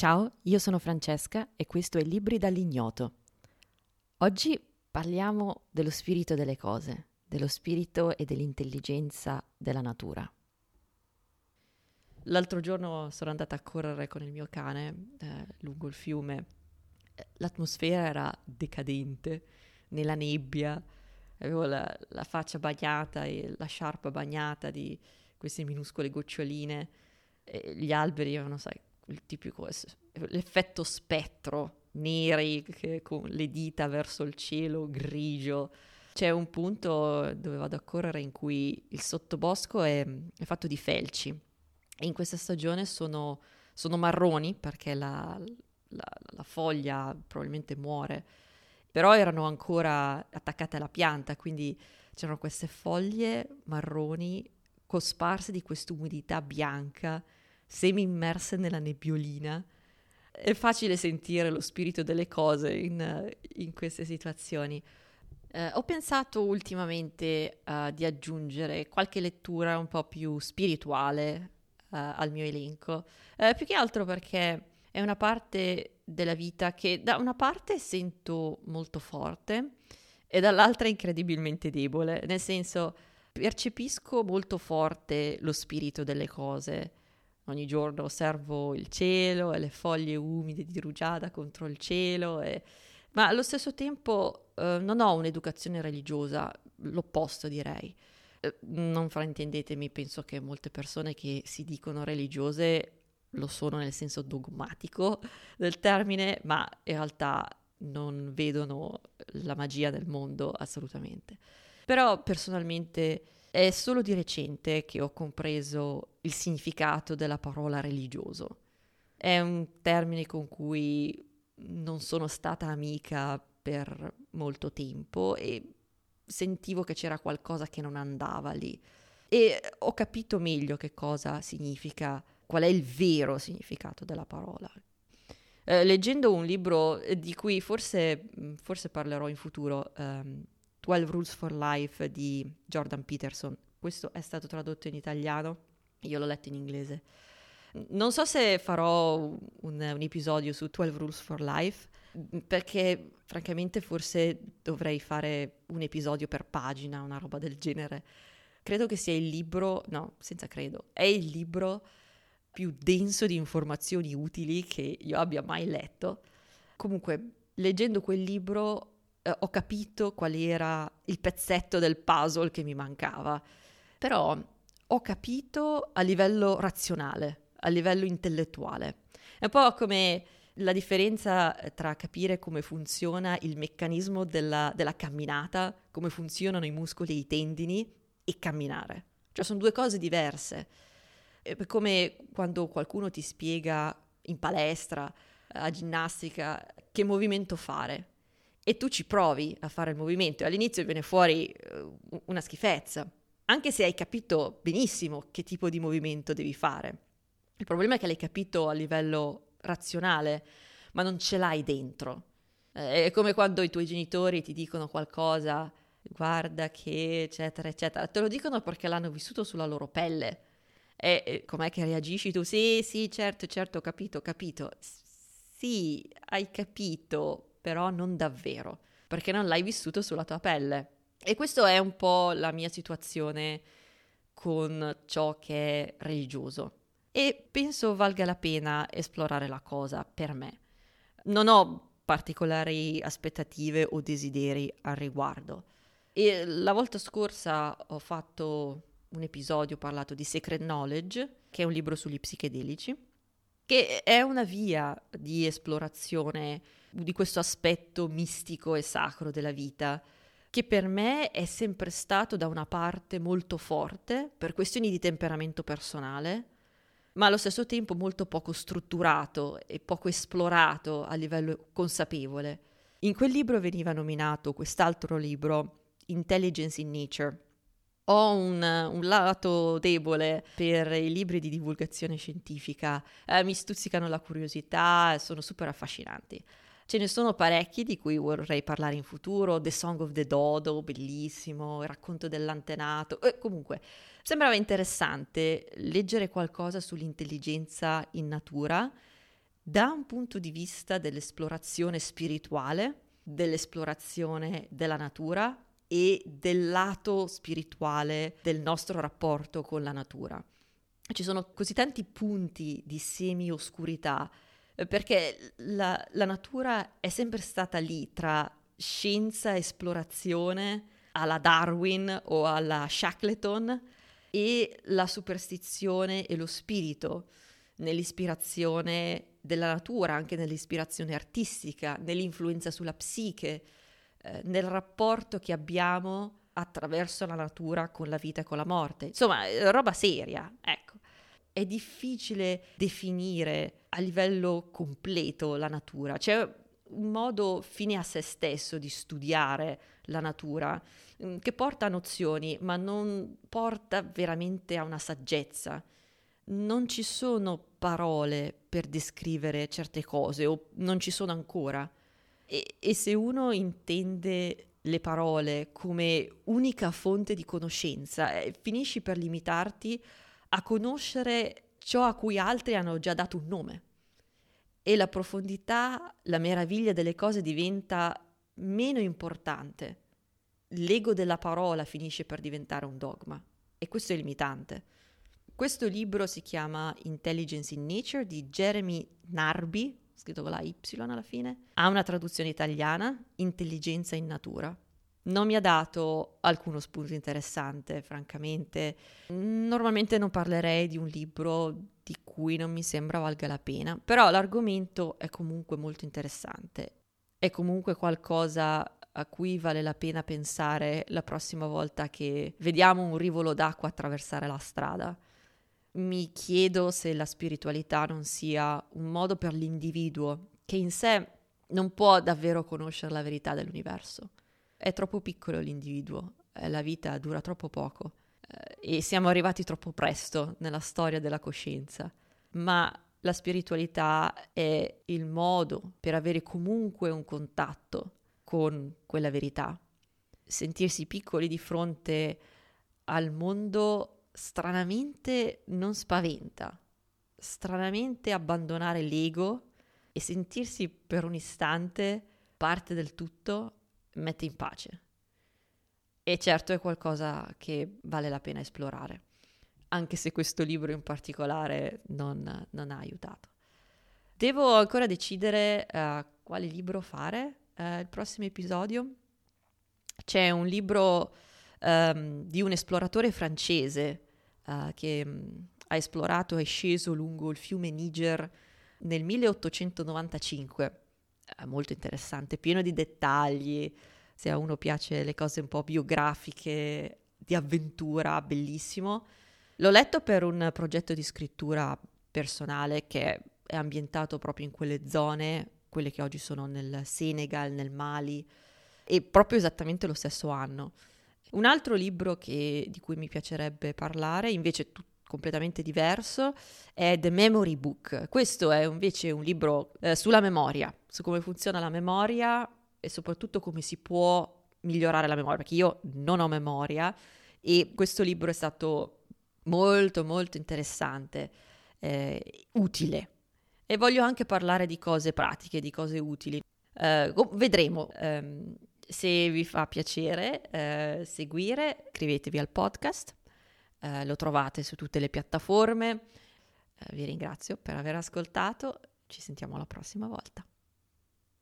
Ciao, io sono Francesca e questo è Libri dall'ignoto. Oggi parliamo dello spirito delle cose, dello spirito e dell'intelligenza della natura. L'altro giorno sono andata a correre con il mio cane eh, lungo il fiume. L'atmosfera era decadente, nella nebbia, avevo la, la faccia bagnata e la sciarpa bagnata di queste minuscole goccioline. E gli alberi avevano, sai, il tipico l'effetto spettro, neri con le dita verso il cielo, grigio. C'è un punto dove vado a correre in cui il sottobosco è, è fatto di felci e in questa stagione sono, sono marroni perché la, la, la, foglia probabilmente muore, però erano ancora attaccate alla pianta, quindi c'erano queste foglie marroni cosparse di quest'umidità bianca semi immerse nella nebbiolina. È facile sentire lo spirito delle cose in, in queste situazioni. Eh, ho pensato ultimamente uh, di aggiungere qualche lettura un po' più spirituale uh, al mio elenco, uh, più che altro perché è una parte della vita che da una parte sento molto forte e dall'altra incredibilmente debole, nel senso percepisco molto forte lo spirito delle cose, Ogni giorno osservo il cielo e le foglie umide di rugiada contro il cielo, e... ma allo stesso tempo eh, non ho un'educazione religiosa, l'opposto direi. Eh, non fraintendetemi, penso che molte persone che si dicono religiose lo sono nel senso dogmatico del termine, ma in realtà non vedono la magia del mondo assolutamente. Però personalmente è solo di recente che ho compreso il significato della parola religioso. È un termine con cui non sono stata amica per molto tempo e sentivo che c'era qualcosa che non andava lì. E ho capito meglio che cosa significa, qual è il vero significato della parola. Eh, leggendo un libro di cui forse, forse parlerò in futuro, um, 12 Rules for Life di Jordan Peterson. Questo è stato tradotto in italiano, io l'ho letto in inglese. Non so se farò un, un episodio su 12 Rules for Life, perché francamente forse dovrei fare un episodio per pagina, una roba del genere. Credo che sia il libro, no, senza credo, è il libro più denso di informazioni utili che io abbia mai letto. Comunque, leggendo quel libro eh, ho capito qual era il pezzetto del puzzle che mi mancava, però ho capito a livello razionale, a livello intellettuale. È un po' come la differenza eh, tra capire come funziona il meccanismo della, della camminata, come funzionano i muscoli e i tendini e camminare. Cioè sono due cose diverse. È come quando qualcuno ti spiega in palestra, a ginnastica, che movimento fare e tu ci provi a fare il movimento e all'inizio viene fuori uh, una schifezza, anche se hai capito benissimo che tipo di movimento devi fare. Il problema è che l'hai capito a livello razionale, ma non ce l'hai dentro. Eh, è come quando i tuoi genitori ti dicono qualcosa, guarda che, eccetera, eccetera. Te lo dicono perché l'hanno vissuto sulla loro pelle. E com'è che reagisci tu? Sì, sì, certo, certo, ho capito, ho capito. Sì, hai capito, però non davvero, perché non l'hai vissuto sulla tua pelle. E questa è un po' la mia situazione con ciò che è religioso. E penso valga la pena esplorare la cosa per me. Non ho particolari aspettative o desideri al riguardo. E la volta scorsa ho fatto un episodio, ho parlato di Secret Knowledge, che è un libro sugli psichedelici, che è una via di esplorazione di questo aspetto mistico e sacro della vita, che per me è sempre stato da una parte molto forte per questioni di temperamento personale, ma allo stesso tempo molto poco strutturato e poco esplorato a livello consapevole. In quel libro veniva nominato quest'altro libro, Intelligence in Nature. Ho un, un lato debole per i libri di divulgazione scientifica, eh, mi stuzzicano la curiosità, sono super affascinanti. Ce ne sono parecchi di cui vorrei parlare in futuro, The Song of the Dodo, bellissimo, il racconto dell'antenato, eh, comunque sembrava interessante leggere qualcosa sull'intelligenza in natura da un punto di vista dell'esplorazione spirituale, dell'esplorazione della natura e del lato spirituale del nostro rapporto con la natura. Ci sono così tanti punti di semi-oscurità eh, perché la, la natura è sempre stata lì tra scienza, esplorazione, alla Darwin o alla Shackleton e la superstizione e lo spirito nell'ispirazione della natura, anche nell'ispirazione artistica, nell'influenza sulla psiche, eh, nel rapporto che abbiamo attraverso la natura con la vita e con la morte. Insomma, roba seria, ecco. È difficile definire a livello completo la natura. C'è un modo fine a se stesso di studiare la natura mm, che porta a nozioni, ma non porta veramente a una saggezza. Non ci sono parole per descrivere certe cose o non ci sono ancora. E, e se uno intende le parole come unica fonte di conoscenza, eh, finisci per limitarti a conoscere ciò a cui altri hanno già dato un nome. E la profondità, la meraviglia delle cose diventa meno importante. L'ego della parola finisce per diventare un dogma e questo è limitante. Questo libro si chiama Intelligence in Nature di Jeremy Narby, scritto con la Y alla fine. Ha una traduzione italiana, Intelligenza in natura. Non mi ha dato alcuno spunto interessante, francamente. Normalmente non parlerei di un libro di cui non mi sembra valga la pena, però l'argomento è comunque molto interessante. È comunque qualcosa a cui vale la pena pensare la prossima volta che vediamo un rivolo d'acqua attraversare la strada. Mi chiedo se la spiritualità non sia un modo per l'individuo che in sé non può davvero conoscere la verità dell'universo è troppo piccolo l'individuo, eh, la vita dura troppo poco eh, e siamo arrivati troppo presto nella storia della coscienza, ma la spiritualità è il modo per avere comunque un contatto con quella verità. Sentirsi piccoli di fronte al mondo stranamente non spaventa, stranamente abbandonare l'ego e sentirsi per un istante parte del tutto mette in pace. E certo è qualcosa che vale la pena esplorare, anche se questo libro in particolare non, non ha aiutato. Devo ancora decidere uh, quale libro fare uh, il prossimo episodio. C'è un libro um, di un esploratore francese uh, che um, ha esplorato e sceso lungo il fiume Niger nel 1895 molto interessante, pieno di dettagli. Se a uno piace le cose un po' biografiche, di avventura, bellissimo. L'ho letto per un progetto di scrittura personale che è ambientato proprio in quelle zone, quelle che oggi sono nel Senegal, nel Mali, e proprio esattamente lo stesso anno. Un altro libro che, di cui mi piacerebbe parlare, invece tutto completamente diverso, è The Memory Book. Questo è invece un libro eh, sulla memoria, su come funziona la memoria e soprattutto come si può migliorare la memoria, perché io non ho memoria e questo libro è stato molto molto interessante, eh, utile. E voglio anche parlare di cose pratiche, di cose utili. Eh, vedremo. Ehm, se vi fa piacere eh, seguire, iscrivetevi al podcast eh, lo trovate su tutte le piattaforme. Eh, vi ringrazio per aver ascoltato, ci sentiamo la prossima volta.